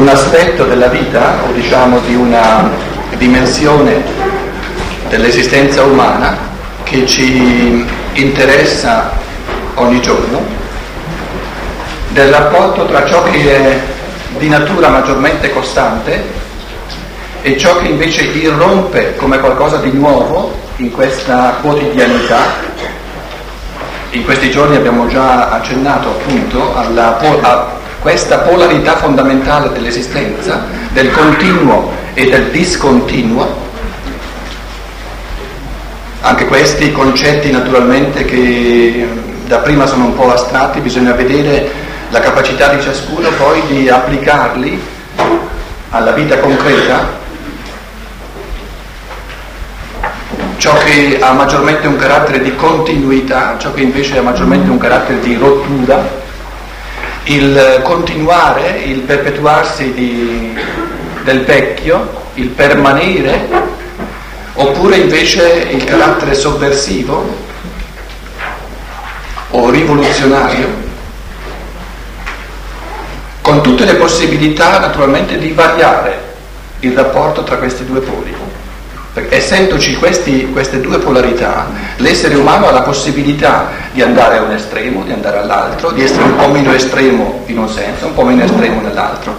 un aspetto della vita o diciamo di una dimensione dell'esistenza umana che ci interessa ogni giorno, del rapporto tra ciò che è di natura maggiormente costante e ciò che invece irrompe come qualcosa di nuovo in questa quotidianità. In questi giorni abbiamo già accennato appunto alla, questa polarità fondamentale dell'esistenza, del continuo e del discontinuo. Anche questi concetti naturalmente che da prima sono un po' astratti, bisogna vedere la capacità di ciascuno poi di applicarli alla vita concreta ciò che ha maggiormente un carattere di continuità, ciò che invece ha maggiormente un carattere di rottura, il continuare, il perpetuarsi di, del vecchio, il permanere, oppure invece il carattere sovversivo o rivoluzionario, con tutte le possibilità naturalmente di variare il rapporto tra questi due poli. Perché essendoci questi, queste due polarità, l'essere umano ha la possibilità di andare a un estremo, di andare all'altro, di essere un po' meno estremo in un senso, un po' meno estremo nell'altro.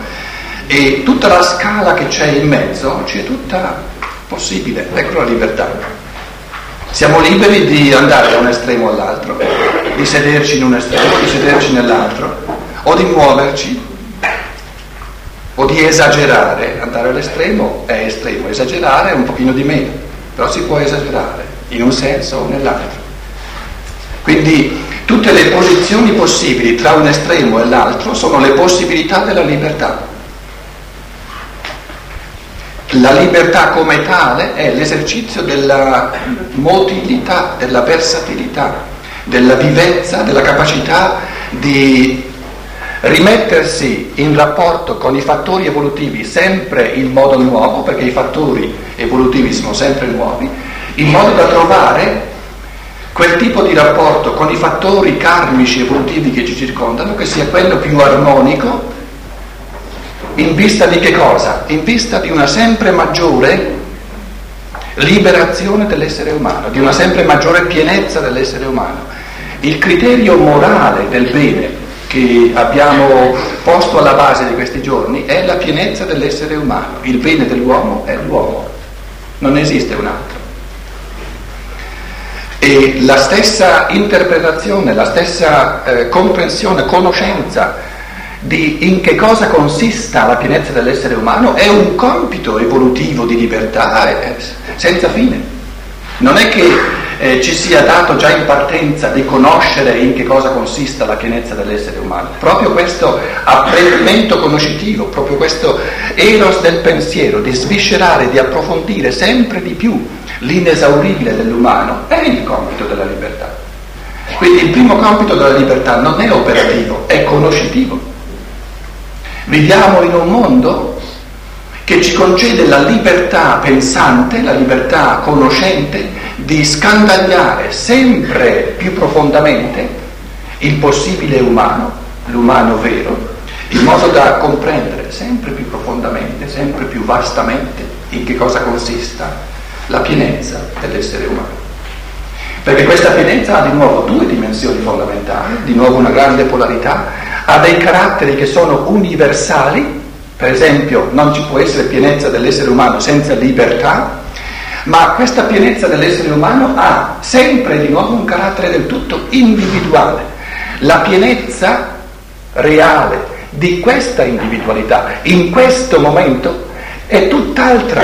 E tutta la scala che c'è in mezzo ci è tutta possibile, ecco la libertà. Siamo liberi di andare da un estremo all'altro, di sederci in un estremo, di sederci nell'altro, o di muoverci o di esagerare, andare all'estremo è estremo, esagerare è un pochino di meno, però si può esagerare in un senso o nell'altro. Quindi tutte le posizioni possibili tra un estremo e l'altro sono le possibilità della libertà. La libertà come tale è l'esercizio della motilità, della versatilità, della vivezza, della capacità di rimettersi in rapporto con i fattori evolutivi sempre in modo nuovo, perché i fattori evolutivi sono sempre nuovi, in modo da trovare quel tipo di rapporto con i fattori karmici evolutivi che ci circondano, che sia quello più armonico, in vista di che cosa? In vista di una sempre maggiore liberazione dell'essere umano, di una sempre maggiore pienezza dell'essere umano. Il criterio morale del bene che abbiamo posto alla base di questi giorni è la pienezza dell'essere umano. Il bene dell'uomo è l'uomo, non esiste un altro. E la stessa interpretazione, la stessa eh, comprensione, conoscenza di in che cosa consista la pienezza dell'essere umano è un compito evolutivo di libertà eh, senza fine. Non è che eh, ci sia dato già in partenza di conoscere in che cosa consista la pienezza dell'essere umano. Proprio questo apprendimento conoscitivo, proprio questo eros del pensiero, di sviscerare, di approfondire sempre di più l'inesauribile dell'umano, è il compito della libertà. Quindi il primo compito della libertà non è operativo, è conoscitivo. Viviamo in un mondo che ci concede la libertà pensante, la libertà conoscente di scandagliare sempre più profondamente il possibile umano, l'umano vero, in modo da comprendere sempre più profondamente, sempre più vastamente in che cosa consista la pienezza dell'essere umano. Perché questa pienezza ha di nuovo due dimensioni fondamentali, di nuovo una grande polarità, ha dei caratteri che sono universali, per esempio non ci può essere pienezza dell'essere umano senza libertà, ma questa pienezza dell'essere umano ha sempre di nuovo un carattere del tutto individuale. La pienezza reale di questa individualità in questo momento è tutt'altra,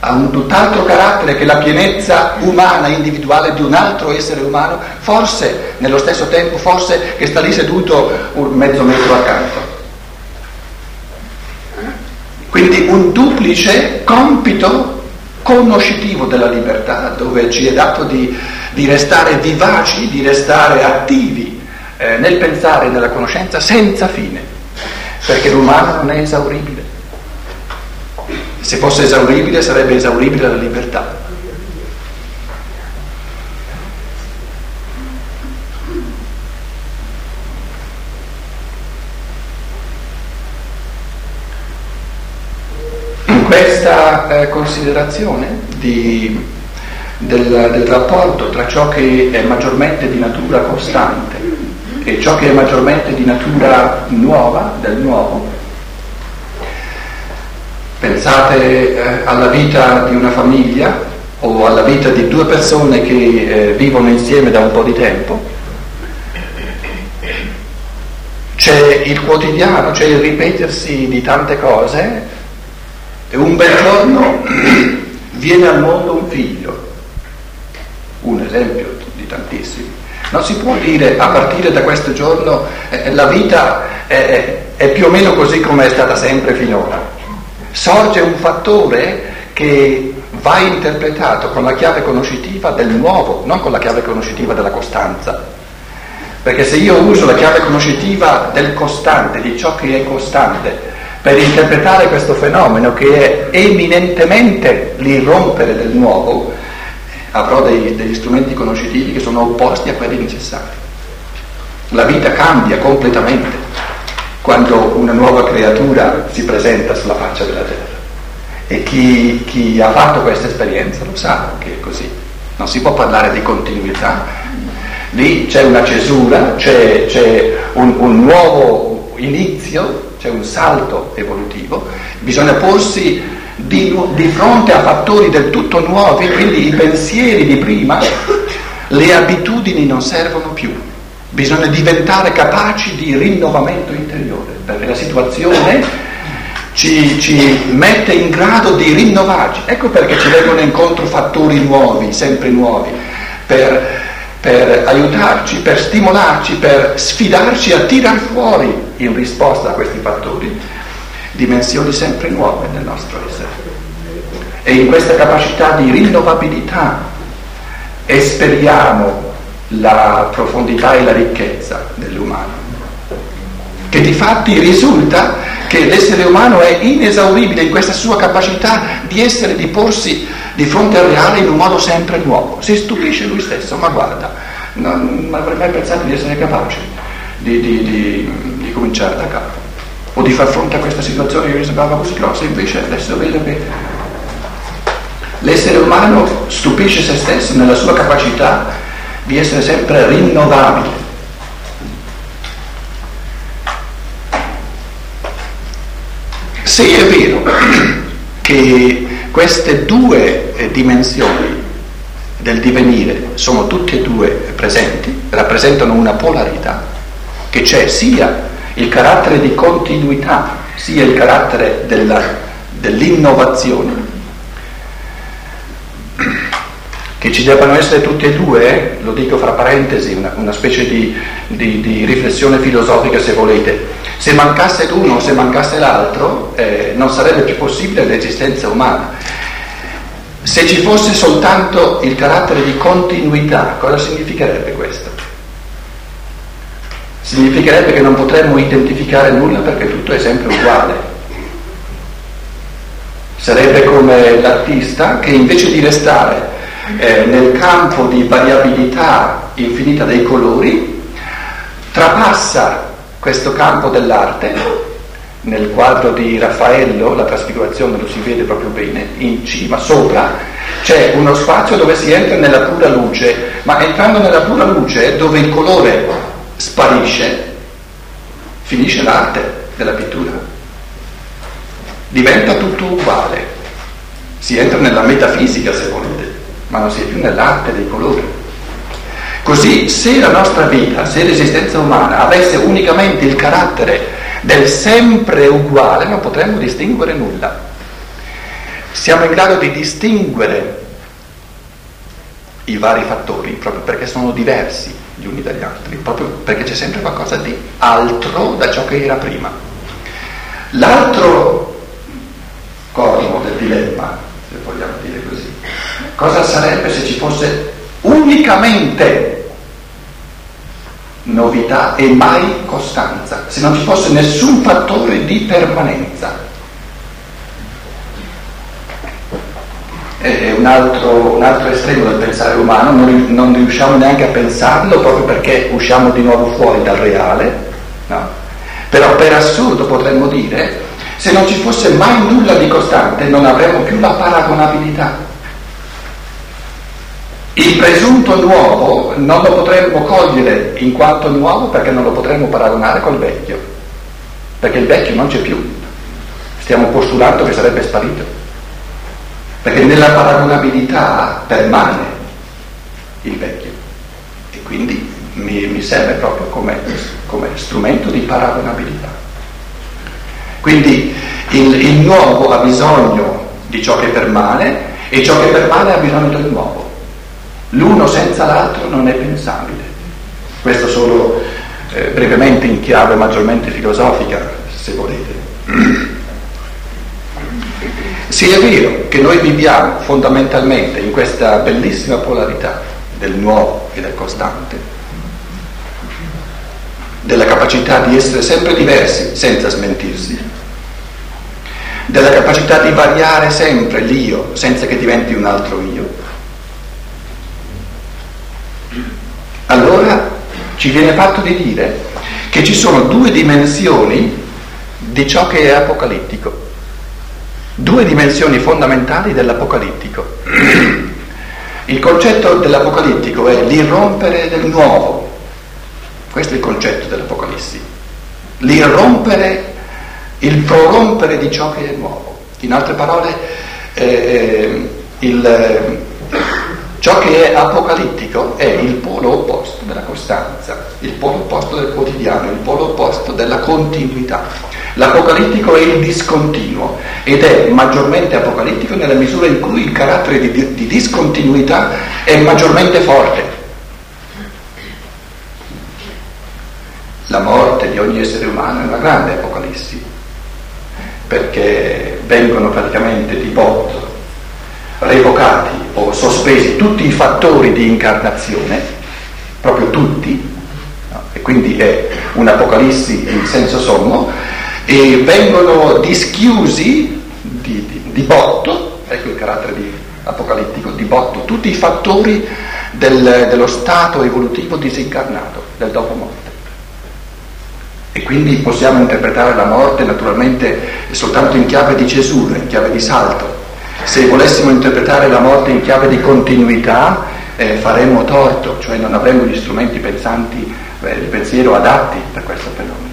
ha un tutt'altro carattere che la pienezza umana, individuale di un altro essere umano, forse nello stesso tempo, forse che sta lì seduto un mezzo metro accanto. Quindi un duplice compito conoscitivo della libertà, dove ci è dato di, di restare vivaci, di restare attivi eh, nel pensare e nella conoscenza senza fine, perché l'umano non è esauribile. Se fosse esauribile sarebbe esauribile la libertà. questa considerazione di, del, del rapporto tra ciò che è maggiormente di natura costante e ciò che è maggiormente di natura nuova, del nuovo, pensate eh, alla vita di una famiglia o alla vita di due persone che eh, vivono insieme da un po' di tempo, c'è il quotidiano, c'è il ripetersi di tante cose e un bel giorno viene al mondo un figlio, un esempio di tantissimi. Non si può dire a partire da questo giorno eh, la vita è, è più o meno così come è stata sempre finora. Sorge un fattore che va interpretato con la chiave conoscitiva del nuovo, non con la chiave conoscitiva della costanza. Perché se io uso la chiave conoscitiva del costante, di ciò che è costante, per interpretare questo fenomeno che è eminentemente l'irrompere del nuovo, avrò dei, degli strumenti conoscitivi che sono opposti a quelli necessari. La vita cambia completamente quando una nuova creatura si presenta sulla faccia della terra. E chi, chi ha fatto questa esperienza lo sa che è così. Non si può parlare di continuità, lì c'è una cesura, c'è, c'è un, un, nuovo inizio, c'è un salto evolutivo, bisogna porsi di, di, fronte a fattori del tutto nuovi, quindi i pensieri di prima, le abitudini non servono più, bisogna diventare capaci di rinnovamento interiore, perché la situazione ci, ci, mette in grado di rinnovarci. Ecco perché ci vengono incontro fattori nuovi, sempre nuovi, per per aiutarci, per stimolarci, per sfidarci a tirar fuori, in risposta a questi fattori, dimensioni sempre nuove nel nostro essere. E in questa capacità di rinnovabilità esperiamo la profondità e la ricchezza dell'umano, che di fatti risulta che l'essere umano è inesauribile in questa sua capacità di essere, di porsi di fronte al reale in un modo sempre nuovo. Si stupisce lui stesso, ma guarda, non, non avrei mai pensato di essere capace di, di, di, di, cominciare da capo o di far fronte a questa situazione che mi sembrava così grossa, invece adesso vedo che l'essere umano stupisce se stesso nella sua capacità di essere sempre rinnovabile. Se è vero che queste due eh, dimensioni del divenire sono tutte e due presenti, rappresentano una polarità, che c'è sia il carattere di continuità, sia il carattere della, dell'innovazione. Che ci debbano essere tutte e due, lo dico fra parentesi, una, una specie di, di, di, riflessione filosofica se volete. Se mancasse l'uno o se mancasse l'altro, eh, non sarebbe più possibile l'esistenza umana. Se ci fosse soltanto il carattere di continuità, cosa significherebbe questo? Significherebbe che non potremmo identificare nulla perché tutto è sempre uguale. Sarebbe come l'artista che invece di restare eh, nel campo di variabilità infinita dei colori, trapassa questo campo dell'arte nel quadro di Raffaello, la trasfigurazione lo si vede proprio bene, in cima, sopra, c'è uno spazio dove si entra nella pura luce, ma entrando nella pura luce, dove il colore sparisce, finisce l'arte della pittura. Diventa tutto uguale. Si entra nella metafisica, se volete, ma non si è più nell'arte dei colori. Così, se la nostra vita, se l'esistenza umana avesse unicamente il carattere del sempre uguale non potremmo distinguere nulla. Siamo in grado di distinguere i vari fattori proprio perché sono diversi gli uni dagli altri, proprio perché c'è sempre qualcosa di altro da ciò che era prima. L'altro corno del dilemma, se vogliamo dire così, cosa sarebbe se ci fosse unicamente novità e mai costanza, se non ci fosse nessun fattore di permanenza. È un altro, un altro estremo del pensare umano, non, non, riusciamo neanche a pensarlo proprio perché usciamo di nuovo fuori dal reale, no? però per assurdo potremmo dire Se non ci fosse mai nulla di costante non avremmo più la paragonabilità. Il presunto nuovo non lo potremmo cogliere in quanto nuovo perché non lo potremmo paragonare col vecchio, perché il vecchio non c'è più, stiamo postulando che sarebbe sparito, perché nella paragonabilità permane il vecchio e quindi mi, mi serve proprio come, come, strumento di paragonabilità. Quindi il, il nuovo ha bisogno di ciò che permane e ciò che permane ha bisogno del nuovo. L'uno senza l'altro non è pensabile. Questo solo eh, brevemente in chiave maggiormente filosofica, se volete. Sì, è vero che noi viviamo fondamentalmente in questa bellissima polarità del nuovo e del costante, della capacità di essere sempre diversi senza smentirsi, della capacità di variare sempre l'io senza che diventi un altro io allora ci viene fatto di dire che ci sono due dimensioni di ciò che è apocalittico, due dimensioni fondamentali dell'apocalittico. Il concetto dell'apocalittico è l'irrompere del nuovo, questo è il concetto dell'Apocalissi, l'irrompere, il prorompere di ciò che è nuovo. In altre parole, eh, eh il, Ciò che è apocalittico è il polo opposto della costanza, il polo opposto del quotidiano, il polo opposto della continuità. L'apocalittico è il discontinuo ed è maggiormente apocalittico nella misura in cui il carattere di, di discontinuità è maggiormente forte. La morte di ogni essere umano è una grande apocalissi, perché vengono praticamente di botto revocati o sospesi tutti i fattori di incarnazione, proprio tutti, no? e quindi è un'apocalissi in senso sommo, e vengono dischiusi di, di, di botto, ecco il carattere di apocalittico, di botto, tutti i fattori del, dello stato evolutivo disincarnato, del dopo morte. E quindi possiamo interpretare la morte naturalmente soltanto in chiave di cesura, in chiave di salto, se volessimo interpretare la morte in chiave di continuità eh, faremmo torto, cioè non avremmo gli strumenti pensanti, eh, di pensiero adatti per questo fenomeno.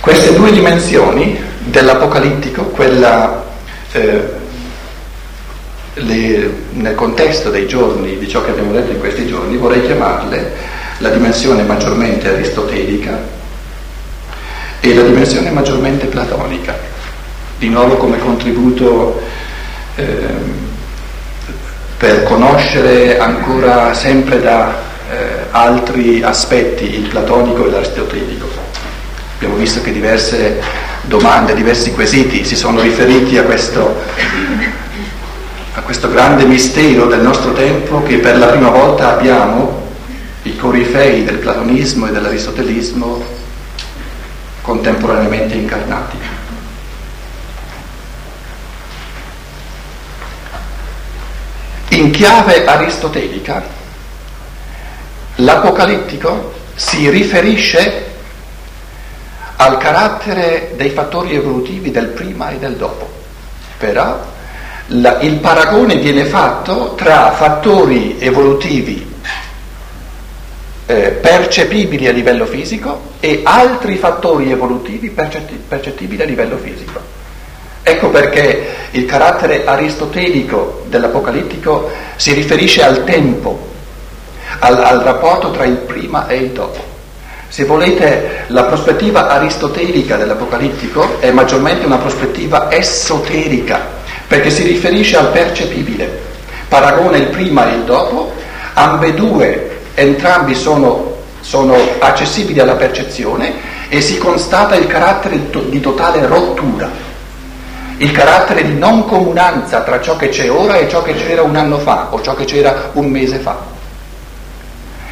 Queste due dimensioni dell'apocalittico, quella eh, le, nel contesto dei giorni, di ciò che abbiamo detto in questi giorni, vorrei chiamarle la dimensione maggiormente aristotelica e la dimensione maggiormente platonica di nuovo come contributo eh, per conoscere ancora sempre da eh, altri aspetti il platonico e l'aristotelico. Abbiamo visto che diverse domande, diversi quesiti si sono riferiti a questo, a questo grande mistero del nostro tempo che per la prima volta abbiamo i corifei del platonismo e dell'aristotelismo contemporaneamente incarnati. In chiave aristotelica, l'apocalittico si riferisce al carattere dei fattori evolutivi del prima e del dopo, però la, il paragone viene fatto tra fattori evolutivi eh, percepibili a livello fisico e altri fattori evolutivi percettibili a livello fisico. Ecco perché il carattere aristotelico dell'apocalittico si riferisce al tempo, al, al rapporto tra il prima e il dopo. Se volete, la prospettiva aristotelica dell'apocalittico è maggiormente una prospettiva esoterica, perché si riferisce al percepibile, paragona il prima e il dopo, ambedue, entrambi sono, sono accessibili alla percezione e si constata il carattere di totale rottura il carattere di non comunanza tra ciò che c'è ora e ciò che c'era un anno fa o ciò che c'era un mese fa.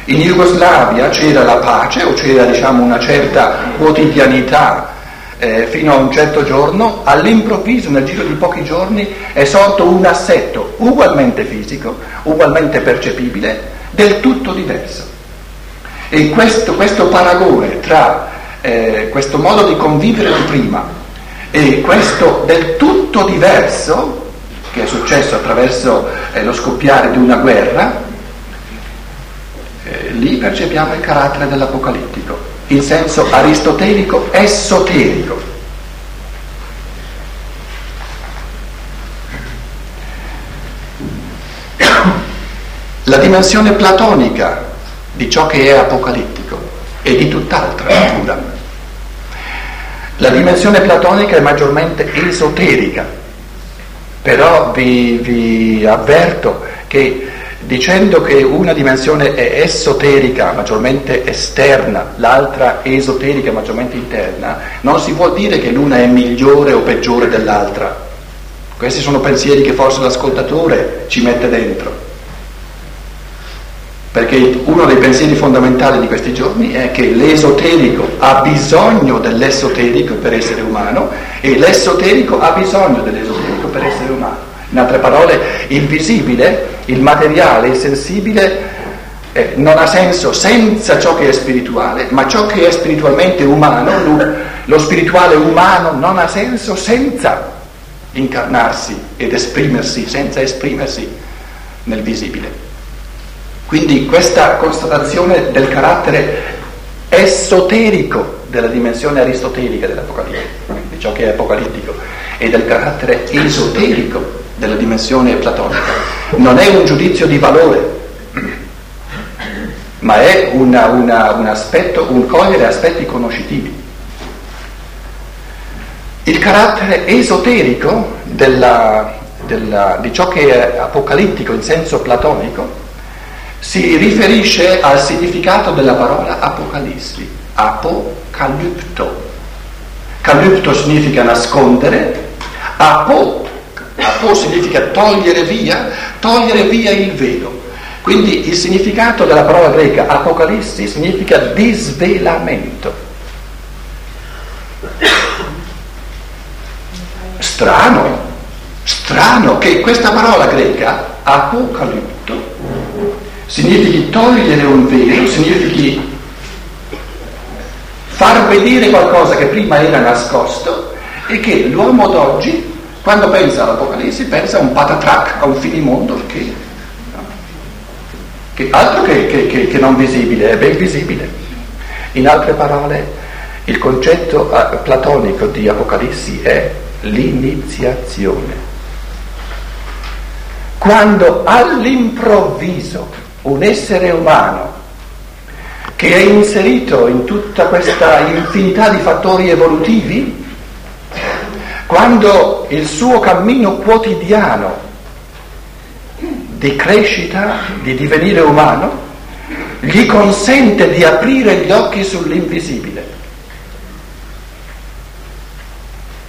In Jugoslavia c'era la pace o c'era diciamo, una certa quotidianità eh, fino a un certo giorno, all'improvviso nel giro di pochi giorni è sorto un assetto ugualmente fisico, ugualmente percepibile, del tutto diverso. E questo, questo paragone tra eh, questo modo di convivere di prima e questo del tutto diverso che è successo attraverso eh, lo scoppiare di una guerra, eh, lì percepiamo il carattere dell'apocalittico, in senso aristotelico esoterico. La dimensione platonica di ciò che è apocalittico è di tutt'altra natura. La dimensione platonica è maggiormente esoterica, però vi, vi avverto che dicendo che una dimensione è esoterica, maggiormente esterna, l'altra esoterica, maggiormente interna, non si può dire che l'una è migliore o peggiore dell'altra. Questi sono pensieri che forse l'ascoltatore ci mette dentro. Perché uno dei pensieri fondamentali di questi giorni è che l'esoterico ha bisogno dell'esoterico per essere umano e l'esoterico ha bisogno dell'esoterico per essere umano. In altre parole, il visibile, il materiale, il sensibile eh, non ha senso senza ciò che è spirituale, ma ciò che è spiritualmente umano, lo, lo spirituale umano non ha senso senza incarnarsi ed esprimersi, senza esprimersi nel visibile. Quindi questa constatazione del carattere esoterico della dimensione aristotelica dell'Apocalisse, di ciò che è apocalittico, e del carattere esoterico della dimensione platonica, non è un giudizio di valore, ma è una, una, un aspetto, un cogliere aspetti conoscitivi. Il carattere esoterico della, della, di ciò che è apocalittico in senso platonico si riferisce al significato della parola apocalissi, apocalypto. Calypto significa nascondere, apo, apo significa togliere via, togliere via il velo. Quindi il significato della parola greca apocalissi significa disvelamento. Strano, strano che questa parola greca, apocalipto, significhi togliere un velo, significhi far vedere qualcosa che prima era nascosto e che l'uomo d'oggi, quando pensa all'Apocalisse, pensa a un patatrac, a un finimondo che, che altro che, che, che, non visibile, è ben visibile. In altre parole, il concetto eh, platonico di Apocalissi è l'iniziazione. Quando all'improvviso un essere umano che è inserito in tutta questa infinità di fattori evolutivi, quando il suo cammino quotidiano di crescita, di divenire umano, gli consente di aprire gli occhi sull'invisibile.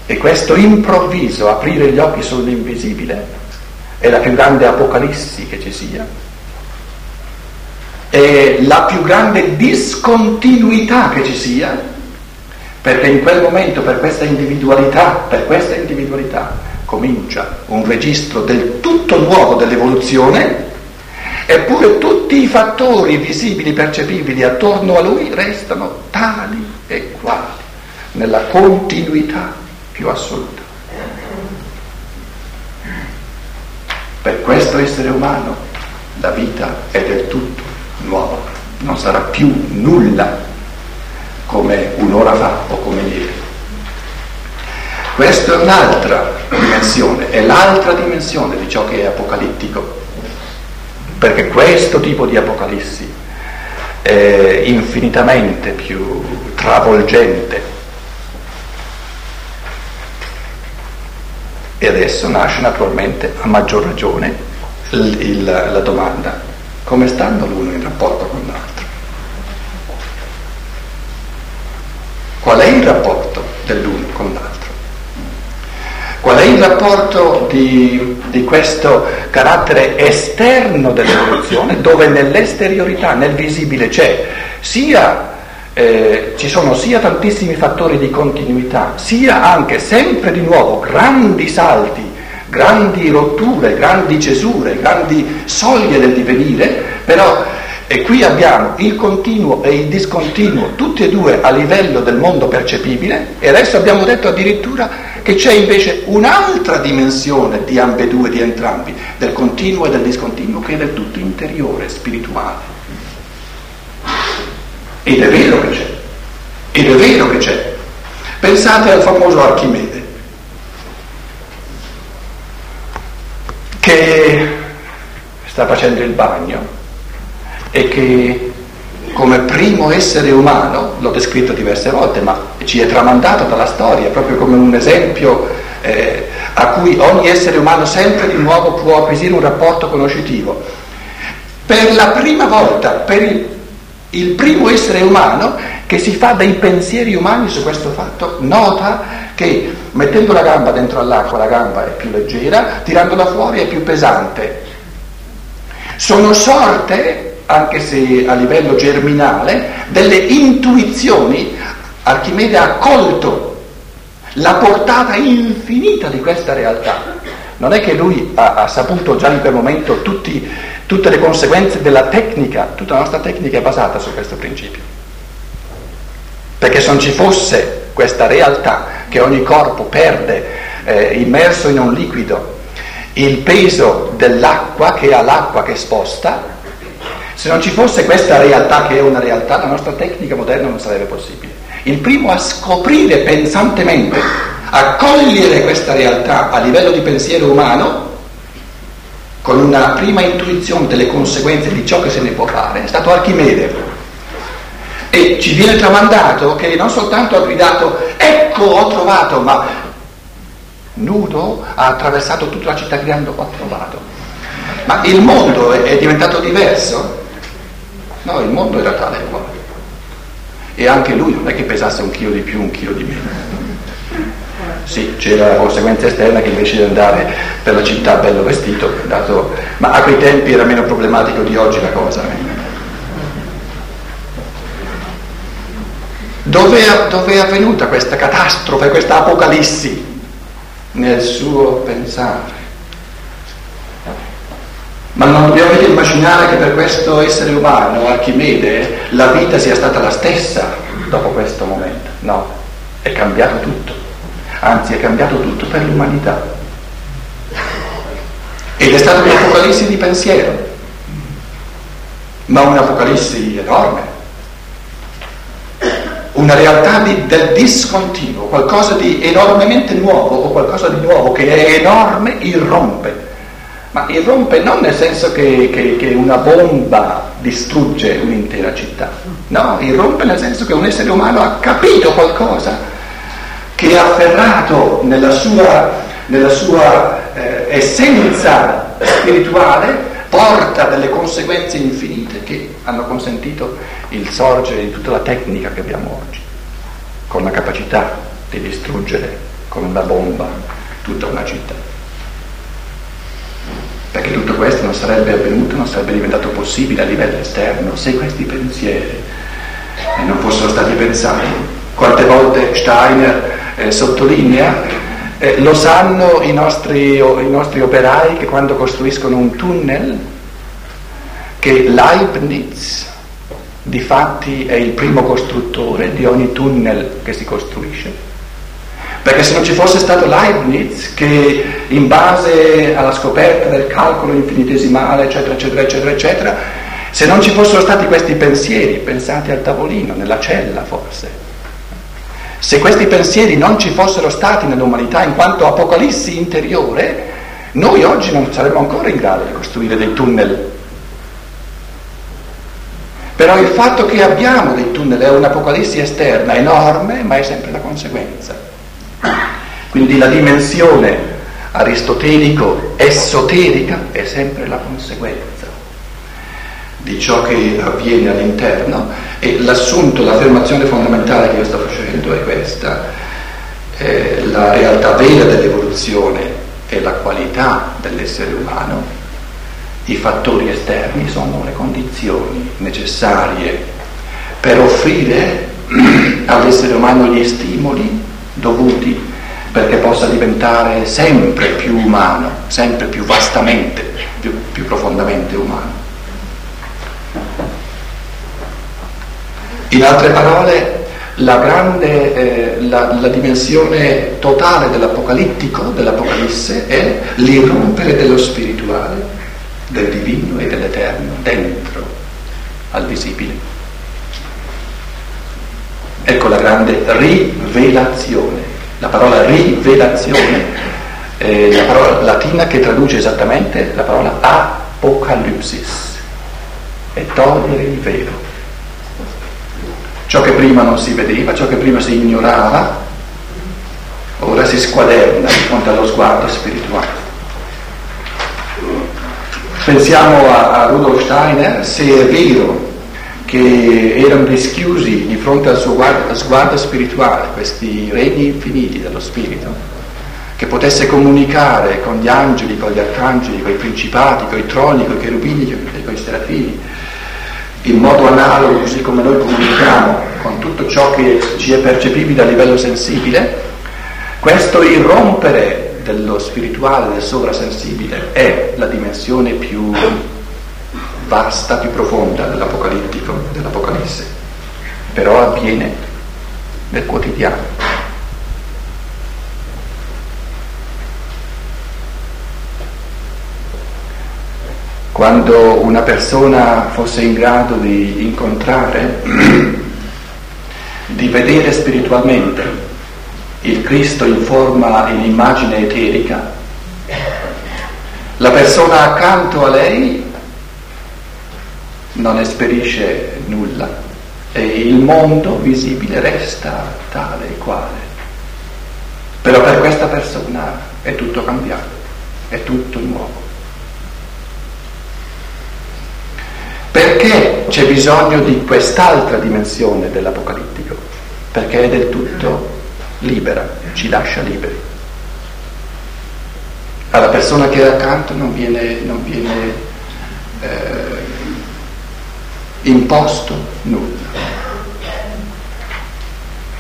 E questo improvviso aprire gli occhi sull'invisibile è la più grande apocalissi che ci sia è la più grande discontinuità che ci sia, perché in quel momento per questa individualità, per questa individualità comincia un registro del tutto nuovo dell'evoluzione, eppure tutti i fattori visibili, percepibili attorno a lui restano tali e quali, nella continuità più assoluta. Per questo essere umano la vita è del tutto nuovo, non sarà più nulla come un'ora fa o come ieri. Questa è un'altra dimensione, è l'altra dimensione di ciò che è apocalittico, perché questo tipo di apocalissi è infinitamente più travolgente. E adesso nasce naturalmente a maggior ragione il, il, la domanda, come stanno l'uno rapporto con l'altro. Qual è il rapporto dell'uno con l'altro? Qual è il rapporto di, di questo carattere esterno dell'evoluzione, dove nell'esteriorità, nel visibile c'è sia eh, ci sono sia tantissimi fattori di continuità, sia anche sempre di nuovo grandi salti grandi rotture, grandi cesure, grandi soglie del divenire, però E qui abbiamo il continuo e il discontinuo, tutti e due a livello del mondo percepibile, e adesso abbiamo detto addirittura che c'è invece un'altra dimensione di ambedue, di entrambi, del continuo e del discontinuo, che è del tutto interiore, spirituale. Ed è vero che c'è, ed è vero che c'è. Pensate al famoso Archimede, che sta facendo il bagno e che come primo essere umano, l'ho descritto diverse volte, ma ci è tramandato dalla storia, proprio come un esempio eh, a cui ogni essere umano sempre di nuovo può acquisire un rapporto conoscitivo. Per la prima volta, per il, il primo essere umano che si fa dei pensieri umani su questo fatto, nota che mettendo la gamba dentro all'acqua la gamba è più leggera, tirandola fuori è più pesante. Sono sorte anche se a livello germinale, delle intuizioni, Archimede ha colto la portata infinita di questa realtà. Non è che lui ha, ha saputo già in quel momento tutti, tutte le conseguenze della tecnica, tutta la nostra tecnica è basata su questo principio. Perché se non ci fosse questa realtà che ogni corpo perde eh, immerso in un liquido il peso dell'acqua che ha l'acqua che sposta, se non ci fosse questa realtà che è una realtà, la nostra tecnica moderna non sarebbe possibile. Il primo a scoprire pensantemente, a cogliere questa realtà a livello di pensiero umano, con una prima intuizione delle conseguenze di ciò che se ne può fare, è stato Archimede. E ci viene tramandato che non soltanto ha gridato, ecco ho trovato, ma nudo ha attraversato tutta la città gridando ho trovato. Ma il mondo è diventato diverso? No, il mondo era tale quale. E anche lui non è che pesasse un chilo di più, un chilo di meno. Sì, c'era la conseguenza esterna che invece di andare per la città bello vestito, dato, ma a quei tempi era meno problematico di oggi la cosa. Eh. Dove è avvenuta questa catastrofe, questa apocalissi? Nel suo pensare. Ma non dobbiamo mica immaginare che per questo essere umano, Archimede, la vita sia stata la stessa dopo questo momento. No, è cambiato tutto. Anzi, è cambiato tutto per l'umanità. Ed è stata un'apocalissi di pensiero, ma un'apocalissi enorme. Una realtà di, del discontinuo, qualcosa di enormemente nuovo o qualcosa di nuovo che è enorme, irrompe ma irrompe non nel senso che, che, che, una bomba distrugge un'intera città, no, irrompe nel senso che un essere umano ha capito qualcosa, che ha afferrato nella sua, nella sua eh, essenza spirituale, porta delle conseguenze infinite che hanno consentito il sorgere di tutta la tecnica che abbiamo oggi, con la capacità di distruggere con una bomba tutta una città perché tutto questo non sarebbe avvenuto, non sarebbe diventato possibile a livello esterno se questi pensieri non fossero stati pensati. Quante volte Steiner eh, sottolinea, eh, lo sanno i nostri, i nostri operai che quando costruiscono un tunnel, che Leibniz di fatti è il primo costruttore di ogni tunnel che si costruisce perché se non ci fosse stato Leibniz che in base alla scoperta del calcolo infinitesimale, eccetera, eccetera, eccetera, eccetera, se non ci fossero stati questi pensieri pensati al tavolino, nella cella forse, se questi pensieri non ci fossero stati nell'umanità in quanto apocalissi interiore, noi oggi non saremmo ancora in grado di costruire dei tunnel. Però il fatto che abbiamo dei tunnel è un'apocalissi esterna enorme, ma è sempre la conseguenza. Quindi la dimensione aristotelico-esoterica è sempre la conseguenza di ciò che avviene all'interno e l'assunto, l'affermazione fondamentale che io sto facendo è questa. Eh, la realtà vera dell'evoluzione è la qualità dell'essere umano, i fattori esterni sono le condizioni necessarie per offrire all'essere umano gli stimoli dovuti perché possa diventare sempre più umano, sempre più vastamente, più, più profondamente umano. In altre parole, la, grande, eh, la, la dimensione totale dell'apocalittico, dell'Apocalisse, è l'irrompere dello spirituale, del divino e dell'eterno dentro al visibile. Ecco la grande rivelazione. La parola rivelazione è la parola latina che traduce esattamente la parola apocalipsis, è togliere il velo Ciò che prima non si vedeva, ciò che prima si ignorava, ora si squaderna di fronte allo sguardo spirituale. Pensiamo a, a Rudolf Steiner, se è vero che erano dischiusi di fronte al suo guardo, sguardo spirituale, questi regni infiniti dello spirito, che potesse comunicare con gli angeli, con gli arcangeli, con i principati, con i troni, con i cherubini, con i serafini, in modo analogo, così come noi comunichiamo con tutto ciò che ci è percepibile a livello sensibile, questo irrompere dello spirituale, del sovrasensibile, è la dimensione più vasta, più profonda dell'apocalittico, dell'Apocalisse, però avviene nel quotidiano. quando una persona fosse in grado di incontrare, di vedere spiritualmente il Cristo in forma, in immagine eterica, la persona accanto a lei non esperisce nulla e il mondo visibile resta tale e quale. Però per questa persona è tutto cambiato, è tutto nuovo. Perché c'è bisogno di quest'altra dimensione dell'Apocalittico? Perché è del tutto libera, ci lascia liberi. Alla persona che è accanto non viene, non viene eh, imposto nulla.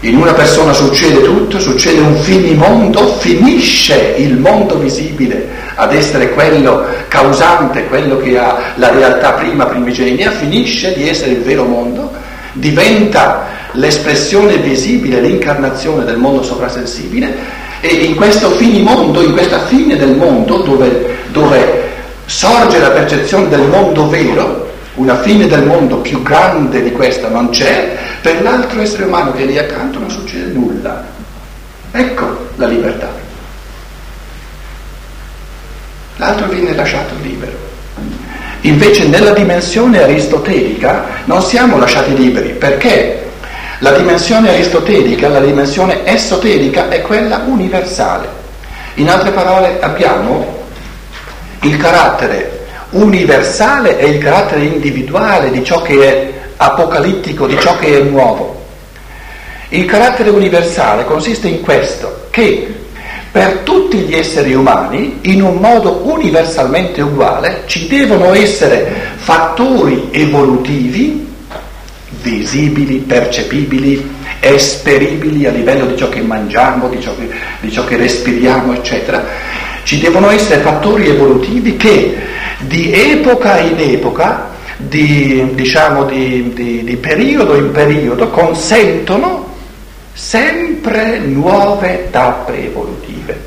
In una persona succede tutto, succede un finimondo, finisce il mondo visibile ad essere quello causante, quello che ha la realtà prima primigenia, finisce di essere il vero mondo, diventa l'espressione visibile, l'incarnazione del mondo sovrasensibile e in questo finimondo, in questa fine del mondo dove, dove sorge la percezione del mondo vero, una fine del mondo più grande di questa non c'è, per l'altro essere umano che è lì accanto non succede nulla. Ecco la libertà. L'altro viene lasciato libero. Invece nella dimensione aristotelica non siamo lasciati liberi perché la dimensione aristotelica, la dimensione esoterica è quella universale. In altre parole abbiamo il carattere universale è il carattere individuale di ciò che è apocalittico, di ciò che è nuovo. Il carattere universale consiste in questo, che per tutti gli esseri umani, in un modo universalmente uguale, ci devono essere fattori evolutivi, visibili, percepibili, esperibili a livello di ciò che mangiamo, di ciò che, di ciò che respiriamo, eccetera. Ci devono essere fattori evolutivi che di epoca in epoca, di, diciamo di, di, di periodo in periodo, consentono sempre nuove tappe evolutive.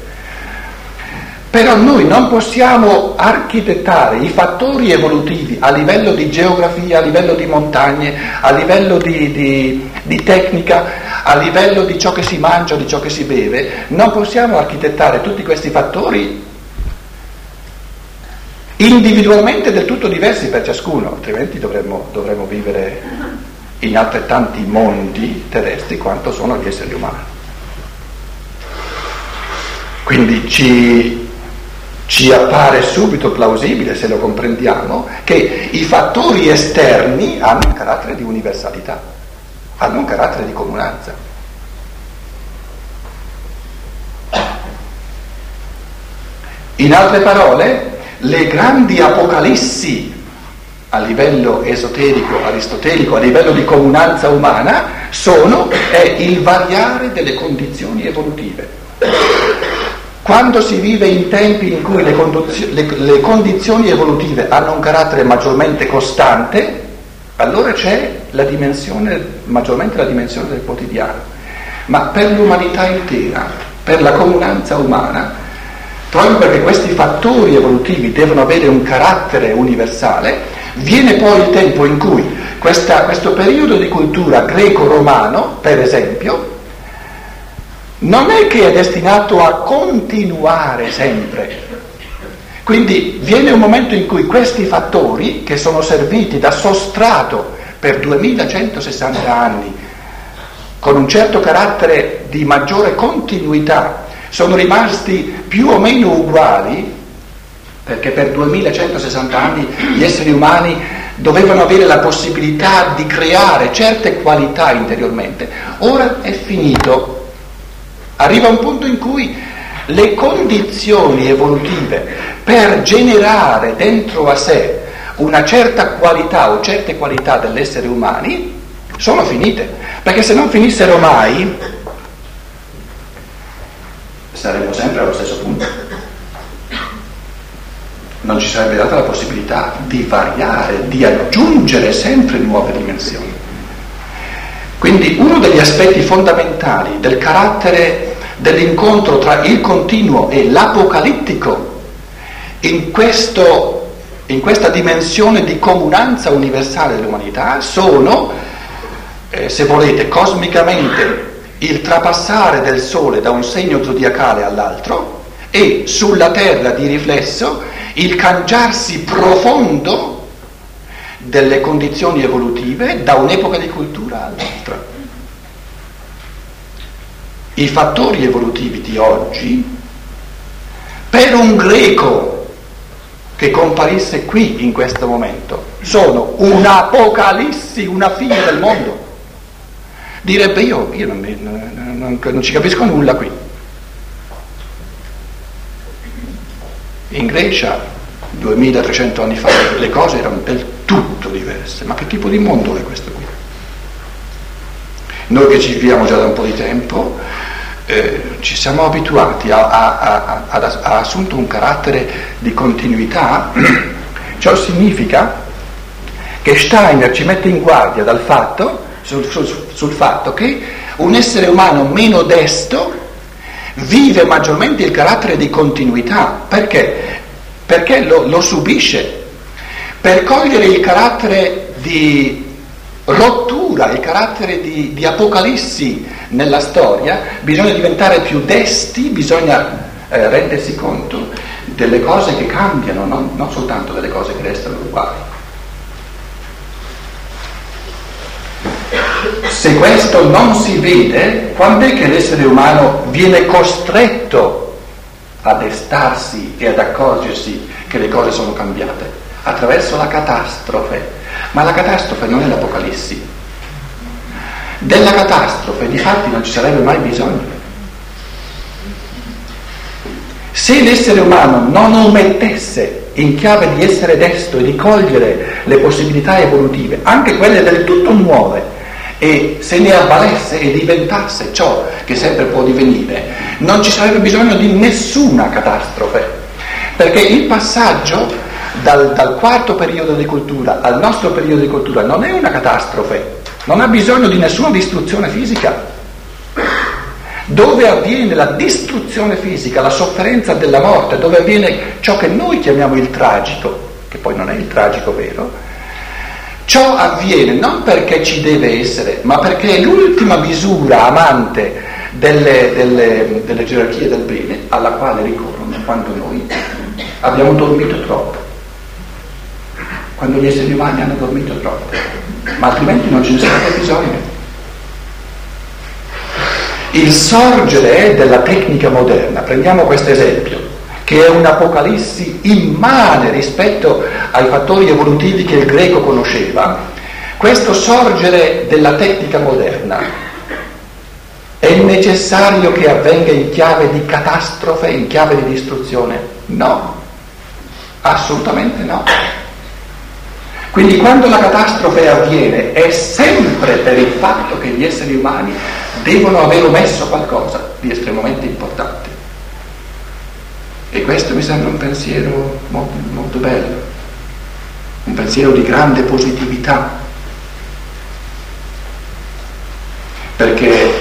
Però noi non possiamo architettare i fattori evolutivi a livello di geografia, a livello di montagne, a livello di, di, di, tecnica, a livello di ciò che si mangia, di ciò che si beve, non possiamo architettare tutti questi fattori individualmente del tutto diversi per ciascuno, altrimenti dovremmo, dovremmo vivere in altrettanti mondi terrestri quanto sono gli esseri umani. Quindi ci, ci appare subito plausibile, se lo comprendiamo, che i fattori esterni hanno un carattere di universalità, hanno un carattere di comunanza. In altre parole, le grandi apocalissi a livello esoterico, aristotelico, a livello di comunanza umana, sono è il variare delle condizioni evolutive. Quando si vive in tempi in cui le, condizio- le, le condizioni evolutive hanno un carattere maggiormente costante, allora c'è la dimensione, maggiormente la dimensione del quotidiano. Ma per l'umanità intera, per la comunanza umana, proprio perché questi fattori evolutivi devono avere un carattere universale, viene poi il tempo in cui questa, questo periodo di cultura greco-romano, per esempio, non è che è destinato a continuare sempre. Quindi viene un momento in cui questi fattori, che sono serviti da sostrato per 2160 anni, con un certo carattere di maggiore continuità, sono rimasti più o meno uguali, perché per 2160 anni gli esseri umani dovevano avere la possibilità di creare certe qualità interiormente. Ora è finito Arriva un punto in cui le condizioni evolutive per generare dentro a sé una certa qualità o certe qualità dell'essere umani sono finite, perché se non finissero mai saremmo sempre allo stesso punto. Non ci sarebbe data la possibilità di variare, di aggiungere sempre nuove dimensioni. Quindi uno degli aspetti fondamentali del carattere dell'incontro tra il continuo e l'apocalittico in, questo, in questa dimensione di comunanza universale dell'umanità sono, eh, se volete, cosmicamente il trapassare del Sole da un segno zodiacale all'altro e sulla Terra di riflesso il cangiarsi profondo delle condizioni evolutive da un'epoca di cultura all'altra. I fattori evolutivi di oggi, per un greco che comparisse qui in questo momento, sono un'apocalissi, una fine del mondo. Direbbe io, io non, non, non, non ci capisco nulla qui. In Grecia, 2300 anni fa, le cose erano del tutto diverse. Ma che tipo di mondo è questo qui? Noi che ci viviamo già da un po' di tempo, eh, ci siamo abituati, ha, ha assunto un carattere di continuità, ciò significa che Steiner ci mette in guardia dal fatto, sul, sul, sul fatto che un essere umano meno desto vive maggiormente il carattere di continuità. Perché? Perché lo, lo subisce. Per cogliere il carattere di rottura, il carattere di, di apocalissi nella storia, bisogna diventare più desti, bisogna eh, rendersi conto delle cose che cambiano, non, non soltanto delle cose che restano uguali. Se questo non si vede, quando è che l'essere umano viene costretto a destarsi e ad accorgersi che le cose sono cambiate? Attraverso la catastrofe. Ma la catastrofe non è l'Apocalissi, della catastrofe di fatti non ci sarebbe mai bisogno. Se l'essere umano non omettesse in chiave di essere desto e di cogliere le possibilità evolutive, anche quelle del tutto nuove, e se ne avvalesse e diventasse ciò che sempre può divenire, non ci sarebbe bisogno di nessuna catastrofe, perché il passaggio dal, dal quarto periodo di cultura al nostro periodo di cultura non è una catastrofe, non ha bisogno di nessuna distruzione fisica. Dove avviene la distruzione fisica, la sofferenza della morte, dove avviene ciò che noi chiamiamo il tragico, che poi non è il tragico vero, ciò avviene non perché ci deve essere, ma perché è l'ultima misura amante delle, delle, delle gerarchie del bene alla quale ricorrono quando noi abbiamo dormito troppo, quando gli esseri umani hanno dormito troppo. Ma altrimenti non ce ne sarebbe bisogno. Il sorgere della tecnica moderna, prendiamo questo esempio, che è un'apocalissi immane rispetto ai fattori evolutivi che il greco conosceva, questo sorgere della tecnica moderna è necessario che avvenga in chiave di catastrofe, in chiave di distruzione? No, assolutamente no. Quindi quando la catastrofe avviene è sempre per il fatto che gli esseri umani devono aver omesso qualcosa di estremamente importante. E questo mi sembra un pensiero molto, molto bello, un pensiero di grande positività, perché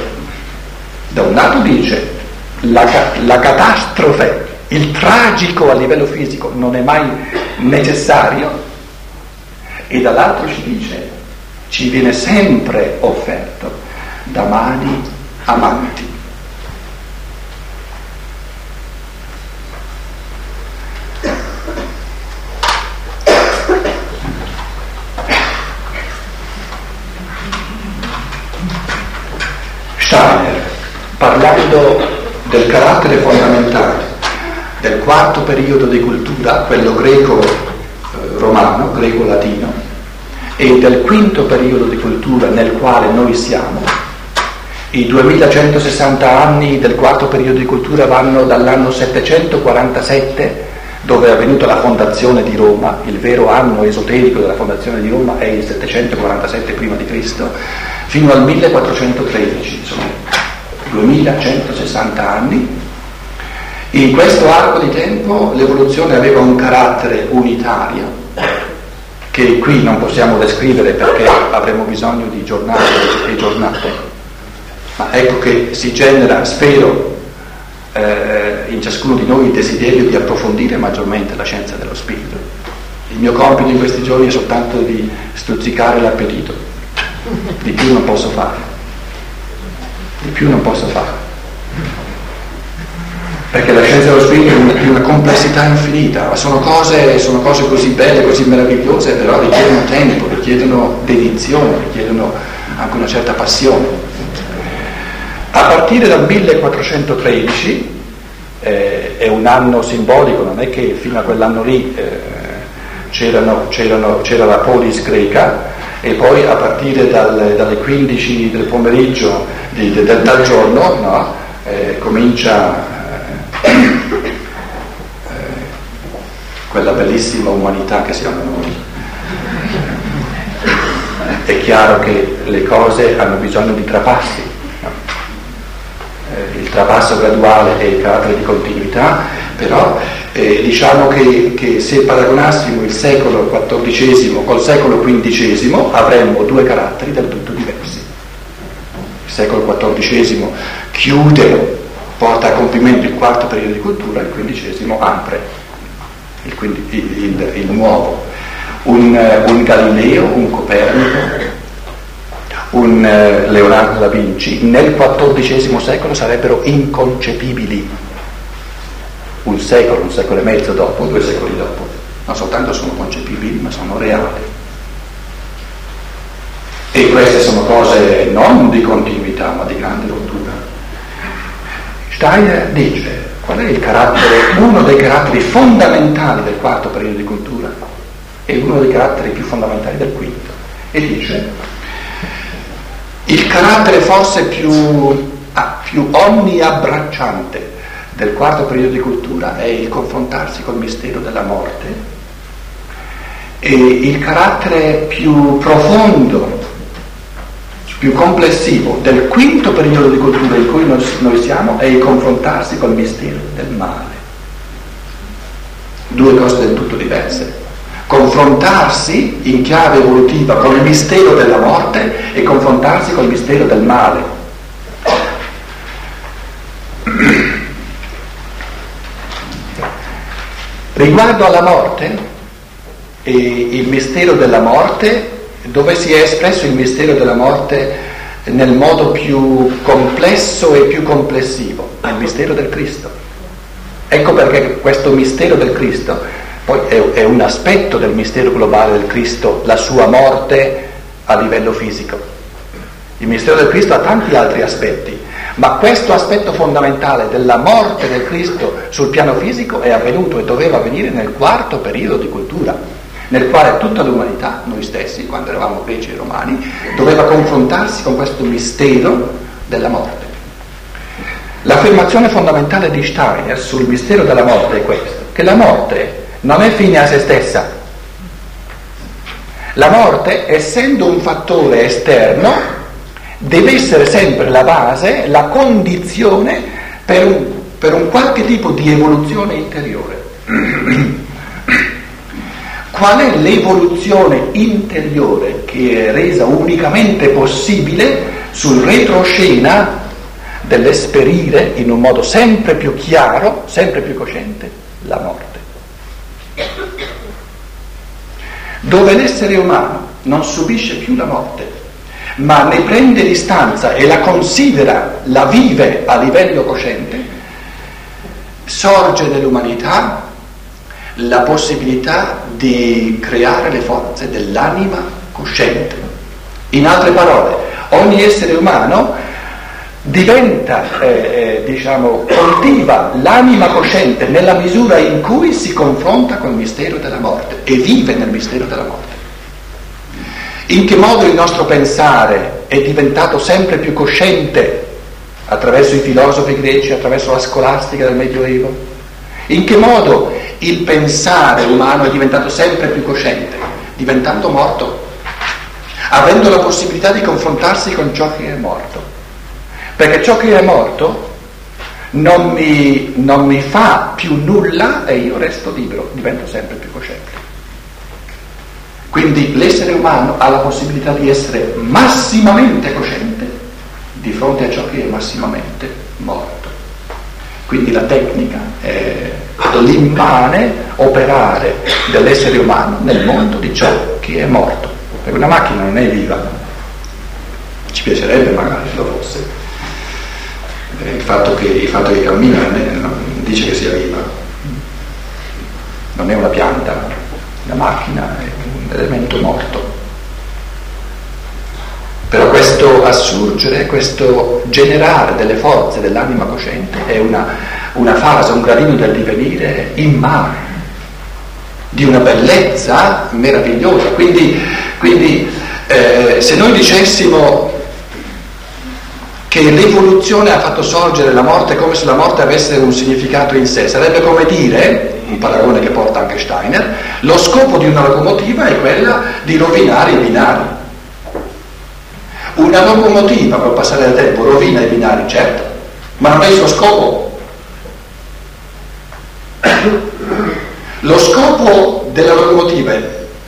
da un lato dice la, la catastrofe, il tragico a livello fisico non è mai necessario, e dall'altro ci dice ci viene sempre offerto da mani amanti. Steiner, parlando del carattere fondamentale del quarto periodo di cultura, quello greco-romano, greco-latino, e del quinto periodo di cultura nel quale noi siamo, i 2160 anni del quarto periodo di cultura vanno dall'anno 747, dove è avvenuta la fondazione di Roma, il vero anno esoterico della fondazione di Roma è il 747 p.C., fino al 1413, sono 2160 anni. In questo arco di tempo l'evoluzione aveva un carattere unitario che qui non possiamo descrivere perché avremo bisogno di giornate e giornate, ma ecco che si genera, spero, eh, in ciascuno di noi il desiderio di approfondire maggiormente la scienza dello spirito. Il mio compito in questi giorni è soltanto di stuzzicare l'appetito, di più non posso fare di più non posso fare. Perché la scienza dello spirito è una complessità infinita, sono cose, sono cose così belle, così meravigliose, però richiedono tempo, richiedono dedizione, richiedono anche una certa passione. A partire dal 1413, eh, è un anno simbolico, non è che fino a quell'anno lì eh, c'erano, c'erano, c'era la polis greca, e poi a partire dal, dalle 15 del pomeriggio di, de, del tal giorno no, eh, comincia eh, quella bellissima umanità che siamo noi. È chiaro che le cose hanno bisogno di trapassi, no? eh, il trapasso graduale è il carattere di continuità, però eh, diciamo che, che, se paragonassimo il secolo XIV col secolo XV avremmo due caratteri del tutto diversi. Il secolo XIV chiude, porta a compimento il quarto periodo di cultura, il XV apre il, il, il, il nuovo. Un, un, Galileo, un Copernico, un eh, Leonardo da Vinci nel XIV secolo sarebbero inconcepibili un secolo, un secolo e mezzo dopo, due secoli dopo, non soltanto sono concepibili, ma sono reali. E queste sono cose non di continuità, ma di grande rottura. Steiner dice qual è il carattere, uno dei caratteri fondamentali del quarto periodo di cultura e uno dei caratteri più fondamentali del quinto. E dice il carattere forse più, ah, più onniabbracciante del quarto periodo di cultura è il confrontarsi col mistero della morte e il carattere più profondo, più complessivo del quinto periodo di cultura in cui noi siamo è il confrontarsi col mistero del male. Due cose del tutto diverse. Confrontarsi in chiave evolutiva con il mistero della morte e confrontarsi col mistero del male. Riguardo alla morte e il mistero della morte, dove si è espresso il mistero della morte nel modo più complesso e più complessivo, nel mistero del Cristo. Ecco perché questo mistero del Cristo poi è, è un aspetto del mistero globale del Cristo, la sua morte a livello fisico. Il mistero del Cristo ha tanti altri aspetti, ma questo aspetto fondamentale della morte del Cristo sul piano fisico è avvenuto e doveva avvenire nel quarto periodo di cultura, nel quale tutta l'umanità, noi stessi, quando eravamo greci e romani, doveva confrontarsi con questo mistero della morte. L'affermazione fondamentale di Steiner sul mistero della morte è questa, che la morte non è fine a se stessa. La morte, essendo un fattore esterno, deve essere sempre la base, la condizione per un, per un qualche tipo di evoluzione interiore. Qual è l'evoluzione interiore che è resa unicamente possibile sul retroscena dell'esperire in un modo sempre più chiaro, sempre più cosciente, la morte. Dove l'essere umano non subisce più la morte, ma ne prende distanza e la considera, la vive a livello cosciente, sorge nell'umanità la possibilità di creare le forze dell'anima cosciente. In altre parole, ogni essere umano diventa, eh, eh, diciamo, coltiva l'anima cosciente nella misura in cui si confronta col mistero della morte e vive nel mistero della morte. In che modo il nostro pensare è diventato sempre più cosciente attraverso i filosofi greci, attraverso la scolastica del Medioevo? In che modo il pensare umano è diventato sempre più cosciente, diventando morto, avendo la possibilità di confrontarsi con ciò che è morto? perché ciò che è morto non mi, non mi fa più nulla e io resto libero, divento sempre più cosciente. Quindi l'essere umano ha la possibilità di essere massimamente cosciente di fronte a ciò che è massimamente morto. Quindi la tecnica è l'immane operare dell'essere umano nel mondo di ciò che è morto. Perché una macchina non è viva, ci piacerebbe magari se lo fosse, eh, il, fatto che, il fatto che cammina dice che sia viva, non è una pianta, una macchina, è un elemento morto. Però questo assurgere, questo generare delle forze dell'anima cosciente è una, una fase, un gradino del divenire immane, di una bellezza meravigliosa. Quindi, quindi eh, se noi dicessimo che l'evoluzione ha fatto sorgere la morte come se la morte avesse un significato in sé. Sarebbe come dire, un paragone che porta anche Steiner, lo scopo di una locomotiva è quella di rovinare i binari. Una locomotiva col passare del tempo rovina i binari, certo, ma non è il suo scopo. Lo scopo della locomotiva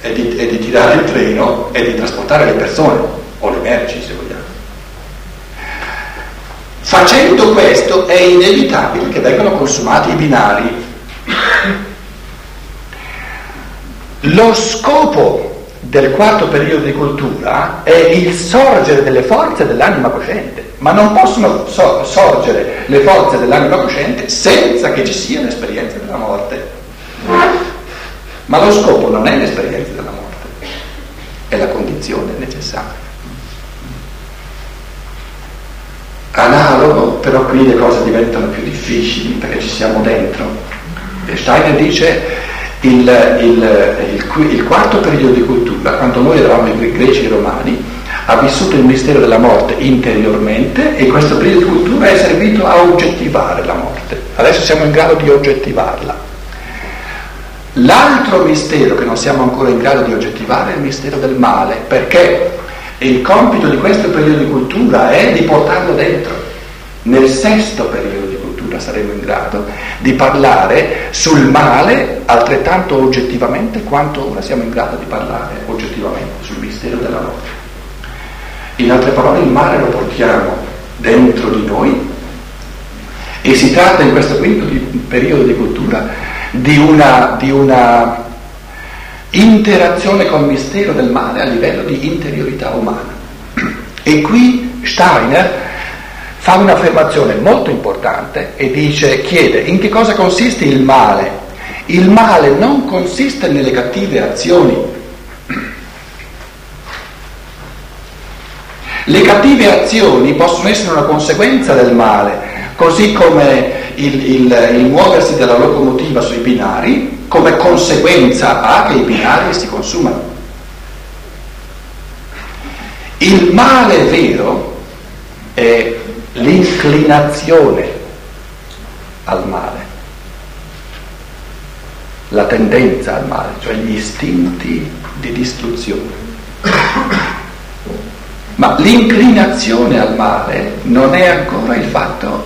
è di, è di tirare il treno e di trasportare le persone o le merci. Facendo questo è inevitabile che vengano consumati i binari. Lo scopo del quarto periodo di cultura è il sorgere delle forze dell'anima cosciente, ma non possono so- sorgere le forze dell'anima cosciente senza che ci sia l'esperienza della morte. Ma lo scopo non è l'esperienza della morte, è la condizione necessaria. Analogo, però qui le cose diventano più difficili perché ci siamo dentro. E Steiner dice il, il, il, il, quarto periodo di cultura, quando noi eravamo i greci e i romani, ha vissuto il mistero della morte interiormente e questo periodo di cultura è servito a oggettivare la morte. Adesso siamo in grado di oggettivarla. L'altro mistero che non siamo ancora in grado di oggettivare è il mistero del male, perché e il compito di questo periodo di cultura è di portarlo dentro. Nel sesto periodo di cultura saremo in grado di parlare sul male altrettanto oggettivamente quanto ora siamo in grado di parlare oggettivamente sul mistero della morte. In altre parole il male lo portiamo dentro di noi e si tratta in questo quinto periodo di cultura di una, di una interazione col mistero del male a livello di interiorità umana. E qui Steiner fa un'affermazione molto importante e dice, chiede in che cosa consiste il male. Il male non consiste nelle cattive azioni. Le cattive azioni possono essere una conseguenza del male, così come il, il, il muoversi della locomotiva sui binari come conseguenza ha che i binari si consumano. Il male vero è l'inclinazione al male, la tendenza al male, cioè gli istinti di distruzione. Ma l'inclinazione al male non è ancora il fatto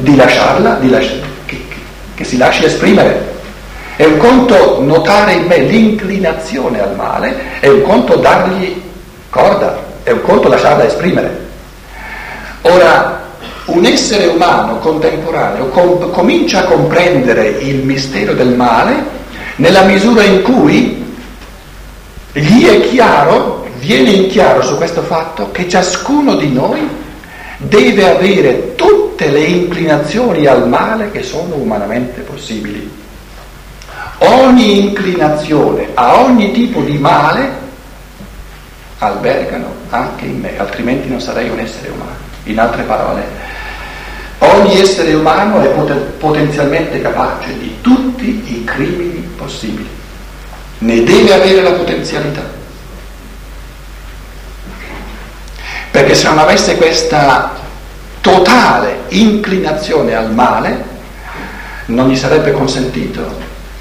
di lasciarla, di lasci- che, che si lasci esprimere è un conto notare in me l'inclinazione al male, è un conto dargli corda, è un conto lasciarla esprimere. un essere umano contemporaneo com- comincia a comprendere il mistero del male nella misura in cui gli è chiaro, viene in chiaro su questo fatto che ciascuno di noi deve avere tutte le inclinazioni al male che sono umanamente possibili. Ogni inclinazione a ogni tipo di male albergano anche in me, altrimenti non sarei un essere umano. In altre parole, ogni essere umano è poten- potenzialmente capace di tutti i crimini possibili, ne deve avere la potenzialità. Perché se non avesse questa totale inclinazione al male, non gli sarebbe consentito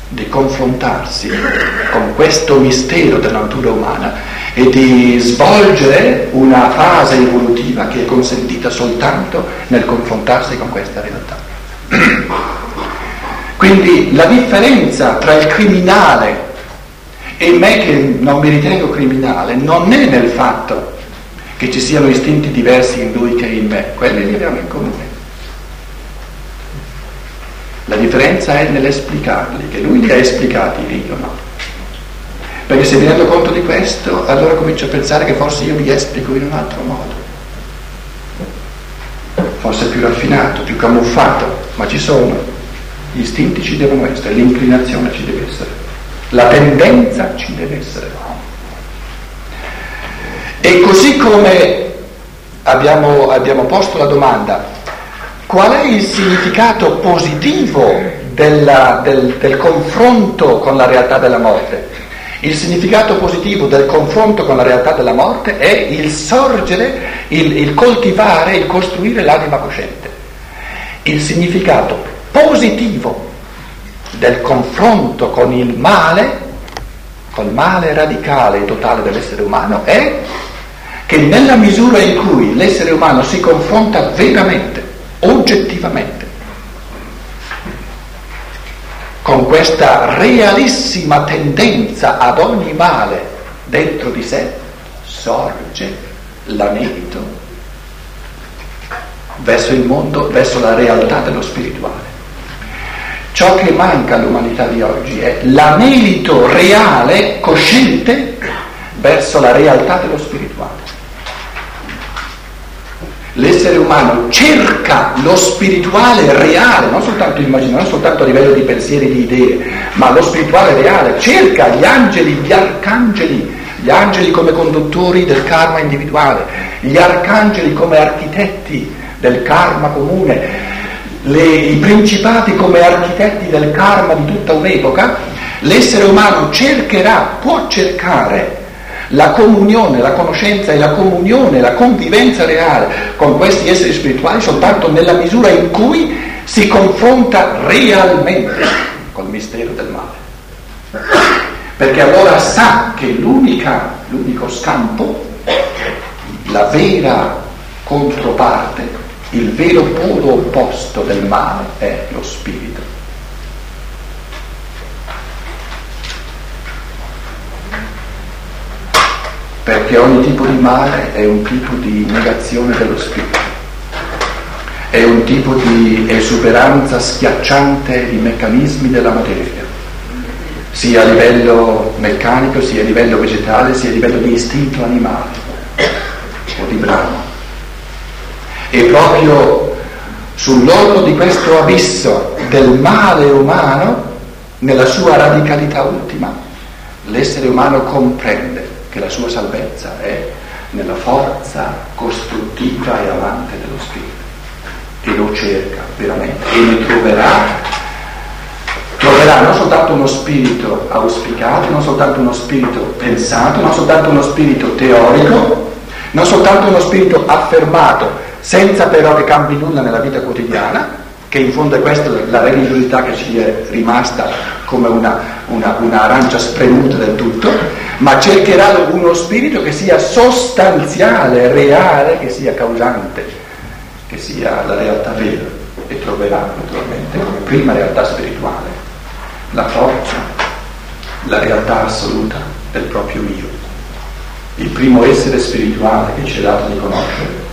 di confrontarsi con questo mistero della natura umana e di svolgere una fase evolutiva che è consentita soltanto nel confrontarsi con questa realtà. Quindi la differenza tra il criminale e me che non mi ritengo criminale non è nel fatto che ci siano istinti diversi in lui che in me, quelli li abbiamo in comune. La differenza è nell'esplicarli, che lui li ha esplicati io no. Perché se mi rendo conto di questo, allora comincio a pensare che forse io li esplico in un altro modo. Forse più raffinato, più camuffato, ma ci sono. Gli istinti ci devono essere, l'inclinazione ci deve essere, la tendenza ci deve essere. E così come abbiamo, abbiamo posto la domanda Qual è il significato positivo della, del, del confronto con la realtà della morte? Il significato positivo del confronto con la realtà della morte è il sorgere, il, il, coltivare, il costruire l'anima cosciente. Il significato positivo del confronto con il male, col male radicale e totale dell'essere umano, è che nella misura in cui l'essere umano si confronta veramente oggettivamente, con questa realissima tendenza ad ogni male dentro di sé, sorge l'anelito verso il mondo, verso la realtà dello spirituale. Ciò che manca all'umanità di oggi è l'anelito reale, cosciente, verso la realtà dello spirituale l'essere umano cerca lo spirituale reale, non soltanto immaginario, non soltanto a livello di pensieri, di idee, ma lo spirituale reale, cerca gli angeli, gli arcangeli, gli angeli come conduttori del karma individuale, gli arcangeli come architetti del karma comune, le, i principati come architetti del karma di tutta un'epoca, l'essere umano cercherà, può cercare la comunione, la conoscenza e la comunione, la convivenza reale con questi esseri spirituali soltanto nella misura in cui si confronta realmente col mistero del male. Perché allora sa che l'unico scampo, la vera controparte, il vero polo opposto del male è lo spirito. Perché ogni tipo di male è un tipo di negazione dello spirito, è un tipo di esuberanza schiacciante di meccanismi della materia, sia a livello meccanico, sia a livello vegetale, sia a livello di istinto animale o di brano. E proprio sull'orlo di questo abisso del male umano, nella sua radicalità ultima, l'essere umano comprende che la sua salvezza è nella forza costruttiva e amante dello Spirito e lo cerca veramente e ne troverà, troverà non soltanto uno spirito auspicato, non soltanto uno spirito pensato, non soltanto uno spirito teorico, non soltanto uno spirito affermato, senza però che cambi nulla nella vita quotidiana, che in fondo è questa la religiosità che ci è rimasta come una, una, una spremuta del tutto, ma cercherà uno spirito che sia sostanziale, reale, che sia causante, che sia la realtà vera e troverà naturalmente come prima realtà spirituale la forza, la realtà assoluta del proprio io. Il primo essere spirituale che ci è dato di conoscere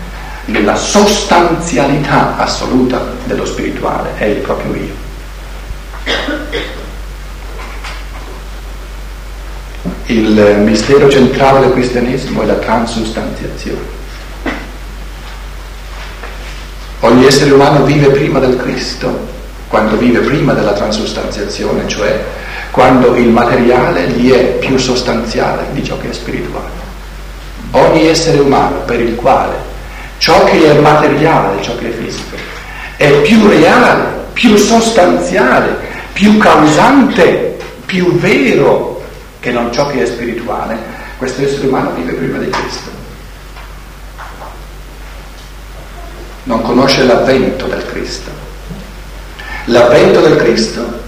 nella sostanzialità assoluta dello spirituale, è il proprio io. Il mistero centrale del cristianesimo è la transustanziazione. Ogni essere umano vive prima del Cristo, quando vive prima della transustanziazione, cioè quando il materiale gli è più sostanziale di ciò che è spirituale. Ogni essere umano per il quale ciò che è materiale, ciò che è fisico, è più reale, più sostanziale, più causante, più vero che non ciò che è spirituale, questo essere umano vive prima di Cristo. Non conosce l'avvento del Cristo. L'avvento del Cristo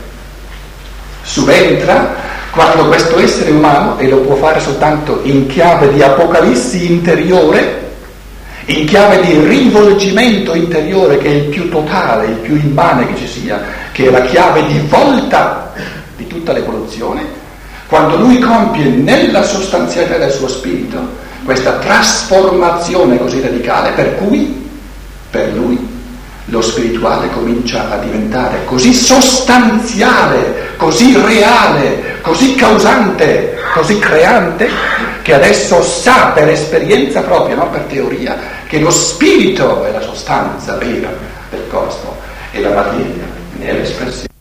subentra quando questo essere umano, e lo può fare soltanto in chiave di apocalissi interiore, in chiave di rivolgimento interiore che è il più totale, il più immane che ci sia, che è la chiave di volta di tutta l'evoluzione, quando lui compie nella sostanzialità del suo spirito questa trasformazione così radicale per cui per lui lo spirituale comincia a diventare così sostanziale, così reale, così causante, così creante, che adesso sa per esperienza propria, non per teoria, che lo spirito è la sostanza vera del cosmo e la materia ne è l'espressione.